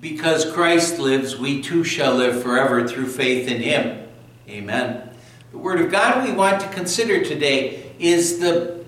Because Christ lives, we too shall live forever through faith in him. Amen. The word of God we want to consider today is the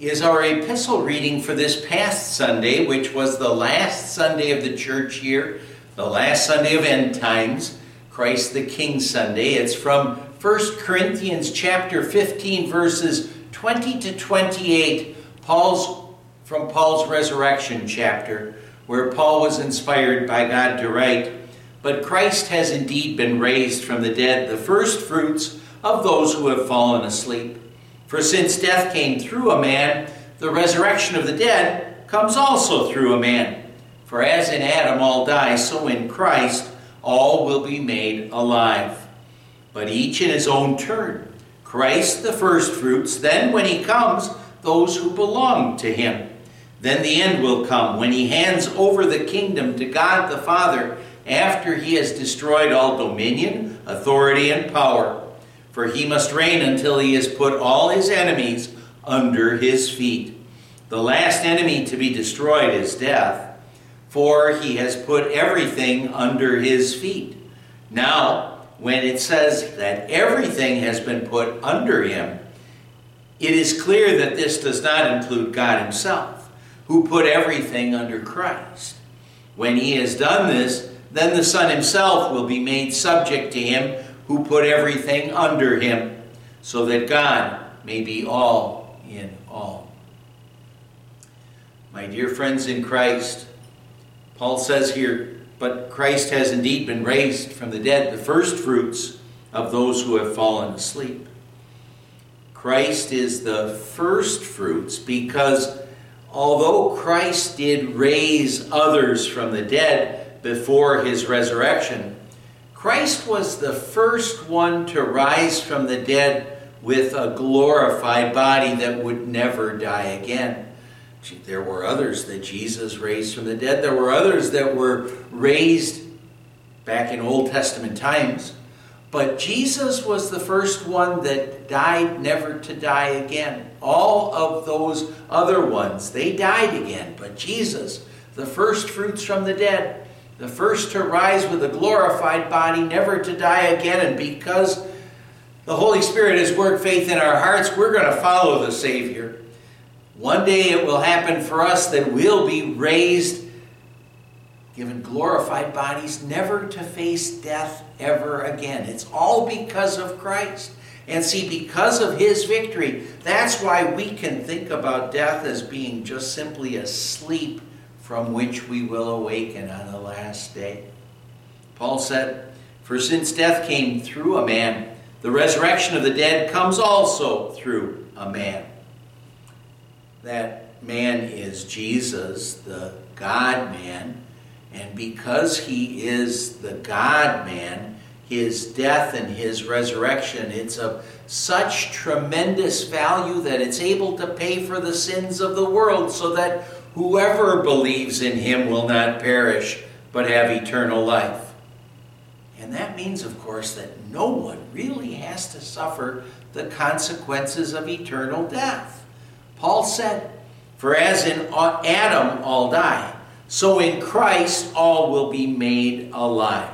is our epistle reading for this past Sunday, which was the last Sunday of the church year, the last Sunday of end times, Christ the King Sunday. It's from 1 Corinthians chapter 15 verses 20 to 28, Paul's from Paul's resurrection chapter where Paul was inspired by God to write, But Christ has indeed been raised from the dead, the first fruits of those who have fallen asleep. For since death came through a man, the resurrection of the dead comes also through a man. For as in Adam all die, so in Christ all will be made alive. But each in his own turn. Christ the firstfruits, then when he comes, those who belong to him. Then the end will come when he hands over the kingdom to God the Father after he has destroyed all dominion, authority, and power. For he must reign until he has put all his enemies under his feet. The last enemy to be destroyed is death, for he has put everything under his feet. Now, when it says that everything has been put under him, it is clear that this does not include God himself who put everything under Christ. When he has done this, then the Son himself will be made subject to him who put everything under him, so that God may be all in all. My dear friends in Christ, Paul says here, but Christ has indeed been raised from the dead, the first fruits of those who have fallen asleep. Christ is the first fruits because although Christ did raise others from the dead before his resurrection, Christ was the first one to rise from the dead with a glorified body that would never die again. There were others that Jesus raised from the dead. There were others that were raised back in Old Testament times. But Jesus was the first one that died never to die again. All of those other ones, they died again. But Jesus, the first fruits from the dead, the first to rise with a glorified body, never to die again. And because the Holy Spirit has worked faith in our hearts, we're going to follow the Savior. One day it will happen for us that we'll be raised given glorified bodies, never to face death ever again. It's all because of Christ. And see, because of his victory, that's why we can think about death as being just simply a sleep from which we will awaken on the last day. Paul said, For since death came through a man, the resurrection of the dead comes also through a man. That man is Jesus, the God man and because he is the God man, his death and his resurrection, it's of such tremendous value that it's able to pay for the sins of the world so that whoever believes in him will not perish but have eternal life. And that means, of course, that no one really has to suffer the consequences of eternal death. Paul said, For as in uh, Adam all die, so in Christ all will be made alive.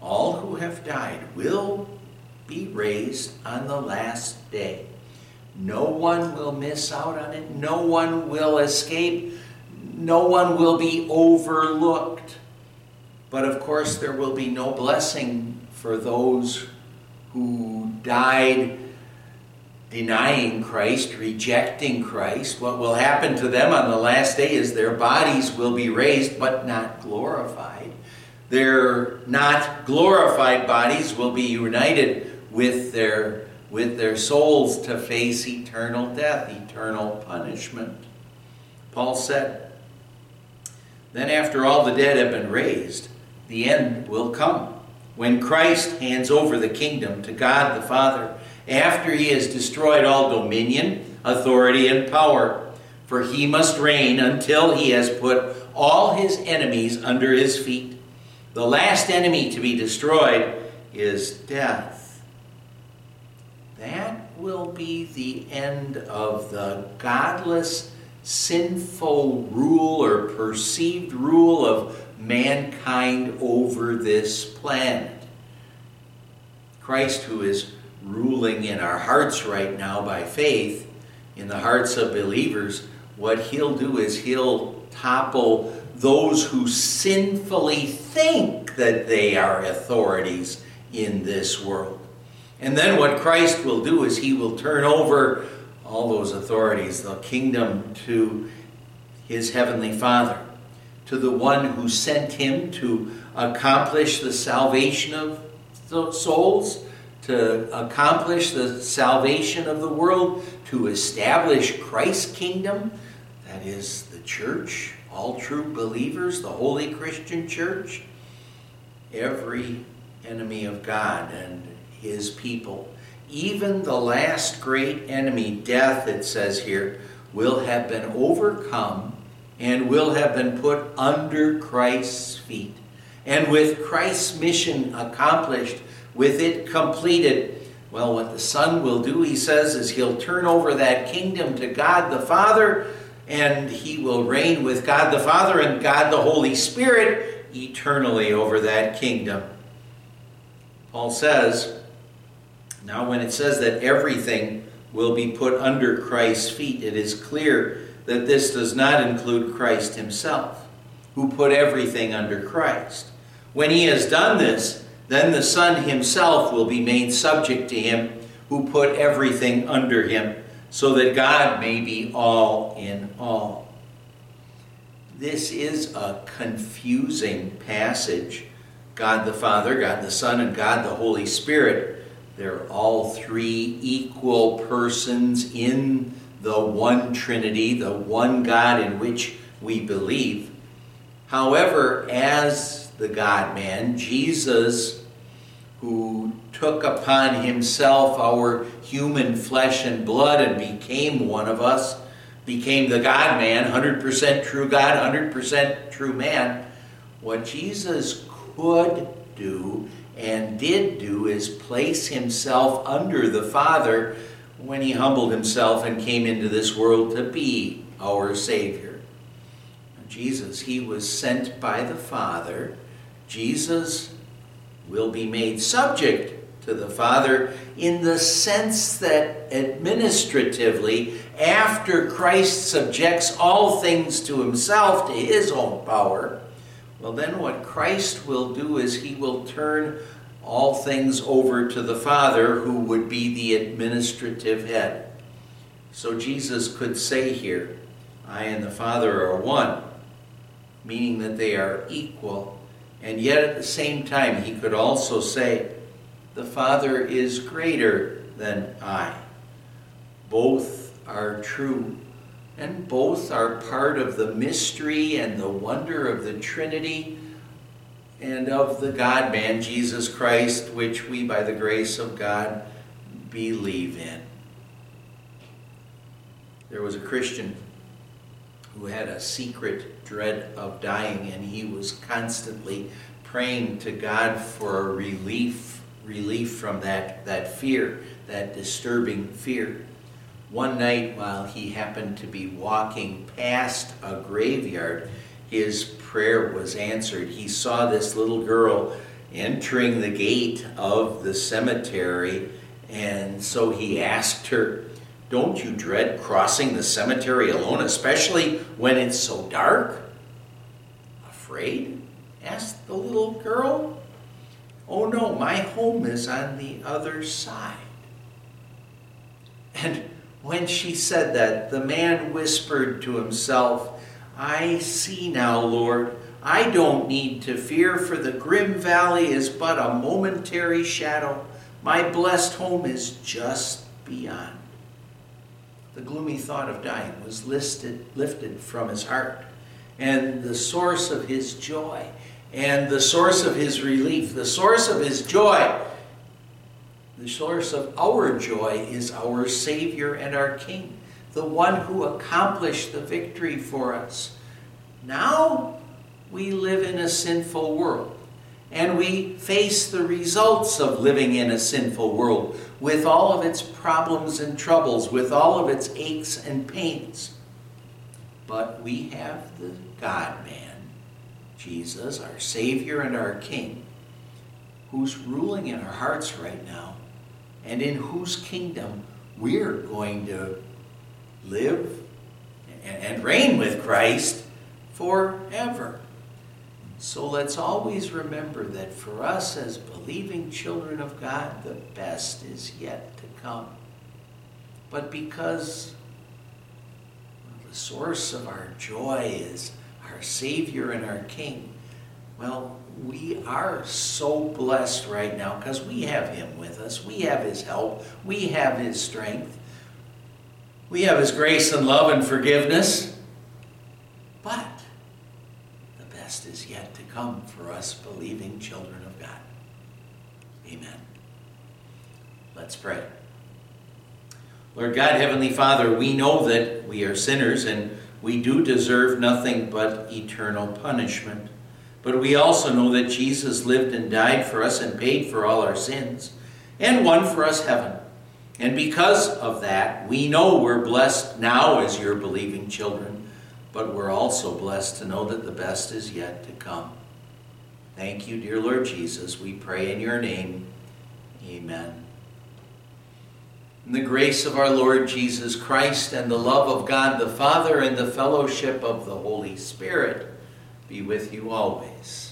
All who have died will be raised on the last day. No one will miss out on it. No one will escape. No one will be overlooked. But of course, there will be no blessing for those who died denying Christ, rejecting Christ, what will happen to them on the last day is their bodies will be raised but not glorified. Their not glorified bodies will be united with their with their souls to face eternal death, eternal punishment. Paul said, Then after all the dead have been raised, the end will come. When Christ hands over the kingdom to God the Father, after he has destroyed all dominion, authority, and power. For he must reign until he has put all his enemies under his feet. The last enemy to be destroyed is death. That will be the end of the godless sinful rule or perceived rule of mankind over this planet. Christ, who is ruling in our hearts right now by faith, in the hearts of believers, what he'll do is he'll topple those who sinfully think that they are authorities in this world. And then what Christ will do is he will turn over all those authorities, the kingdom, to his heavenly Father, to the one who sent him to accomplish the salvation of souls, to accomplish the salvation of the world, to establish Christ's kingdom, that is the church, all true believers, the holy Christian church, every enemy of God and his people. Even the last great enemy, death, it says here, will have been overcome and will have been put under Christ's feet. And with Christ's mission accomplished, with it completed, well, what the Son will do, he says, is he'll turn over that kingdom to God the Father, and he will reign with God the Father and God the Holy Spirit eternally over that kingdom. Paul says, now when it says that everything will be put under Christ's feet, it is clear that this does not include Christ himself, who put everything under Christ. When he has done this, then the Son himself will be made subject to him, who put everything under him, so that God may be all in all. This is a confusing passage God the Father, God the Son, and God the Holy Spirit. They're all three equal persons in the one Trinity, the one God in which we believe. However, as the God man, Jesus, who took upon himself our human flesh and blood and became one of us, became the God man, 100% true God, 100% true man, what Jesus could do and did do is place himself under the Father when he humbled himself and came into this world to be our Savior. Jesus, he was sent by the Father. Jesus will be made subject to the Father in the sense that administratively, after Christ subjects all things to himself, to his own power, well, then what Christ will do is he will turn all things over to the Father, who would be the administrative head. So Jesus could say here, I and the Father are one, meaning that they are equal. And yet at the same time, he could also say, The Father is greater than I. Both are true and both are part of the mystery and the wonder of the Trinity and of the God man, Jesus Christ, which we, by the grace of God, believe in. There was a Christian who had a secret dread of dying, and he was constantly praying to God for relief, relief from that, that fear, that disturbing fear. One night, while he happened to be walking past a graveyard, his prayer was answered. He saw this little girl entering the gate of the cemetery, and so he asked her, Don't you dread crossing the cemetery alone, especially when it's so dark? Afraid? asked the little girl. Oh no, my home is on the other side. And when she said that, the man whispered to himself, I see now, Lord. I don't need to fear, for the grim valley is but a momentary shadow. My blessed home is just beyond. The gloomy thought of dying was listed, lifted from his heart, and the source of his joy, and the source of his relief, the source of his joy the source of our joy is our Savior and our King, the one who accomplished the victory for us. Now we live in a sinful world, and we face the results of living in a sinful world with all of its problems and troubles, with all of its aches and pains. but we have the God man, Jesus, our Savior and our King, who's ruling in our hearts right now, and in whose kingdom we're going to live and reign with Christ forever. So let's always remember that for us as believing children of God, the best is yet to come. But because the source of our joy is our Savior and our King, well, we are so blessed right now because we have Him with us. We have His help. We have His strength. We have His grace and love and forgiveness. But best is yet to come for us believing children of God. Amen. Let's pray. Lord God, Heavenly Father, we know that we are sinners and we do deserve nothing but eternal punishment. But we also know that Jesus lived and died for us and paid for all our sins and won for us heaven. And because of that, we know we're blessed now as your believing children but we're also blessed to know that the best is yet to come. Thank you, dear Lord Jesus. We pray in your name. Amen. In the grace of our Lord Jesus Christ and the love of God the Father and the fellowship of the Holy Spirit be with you always.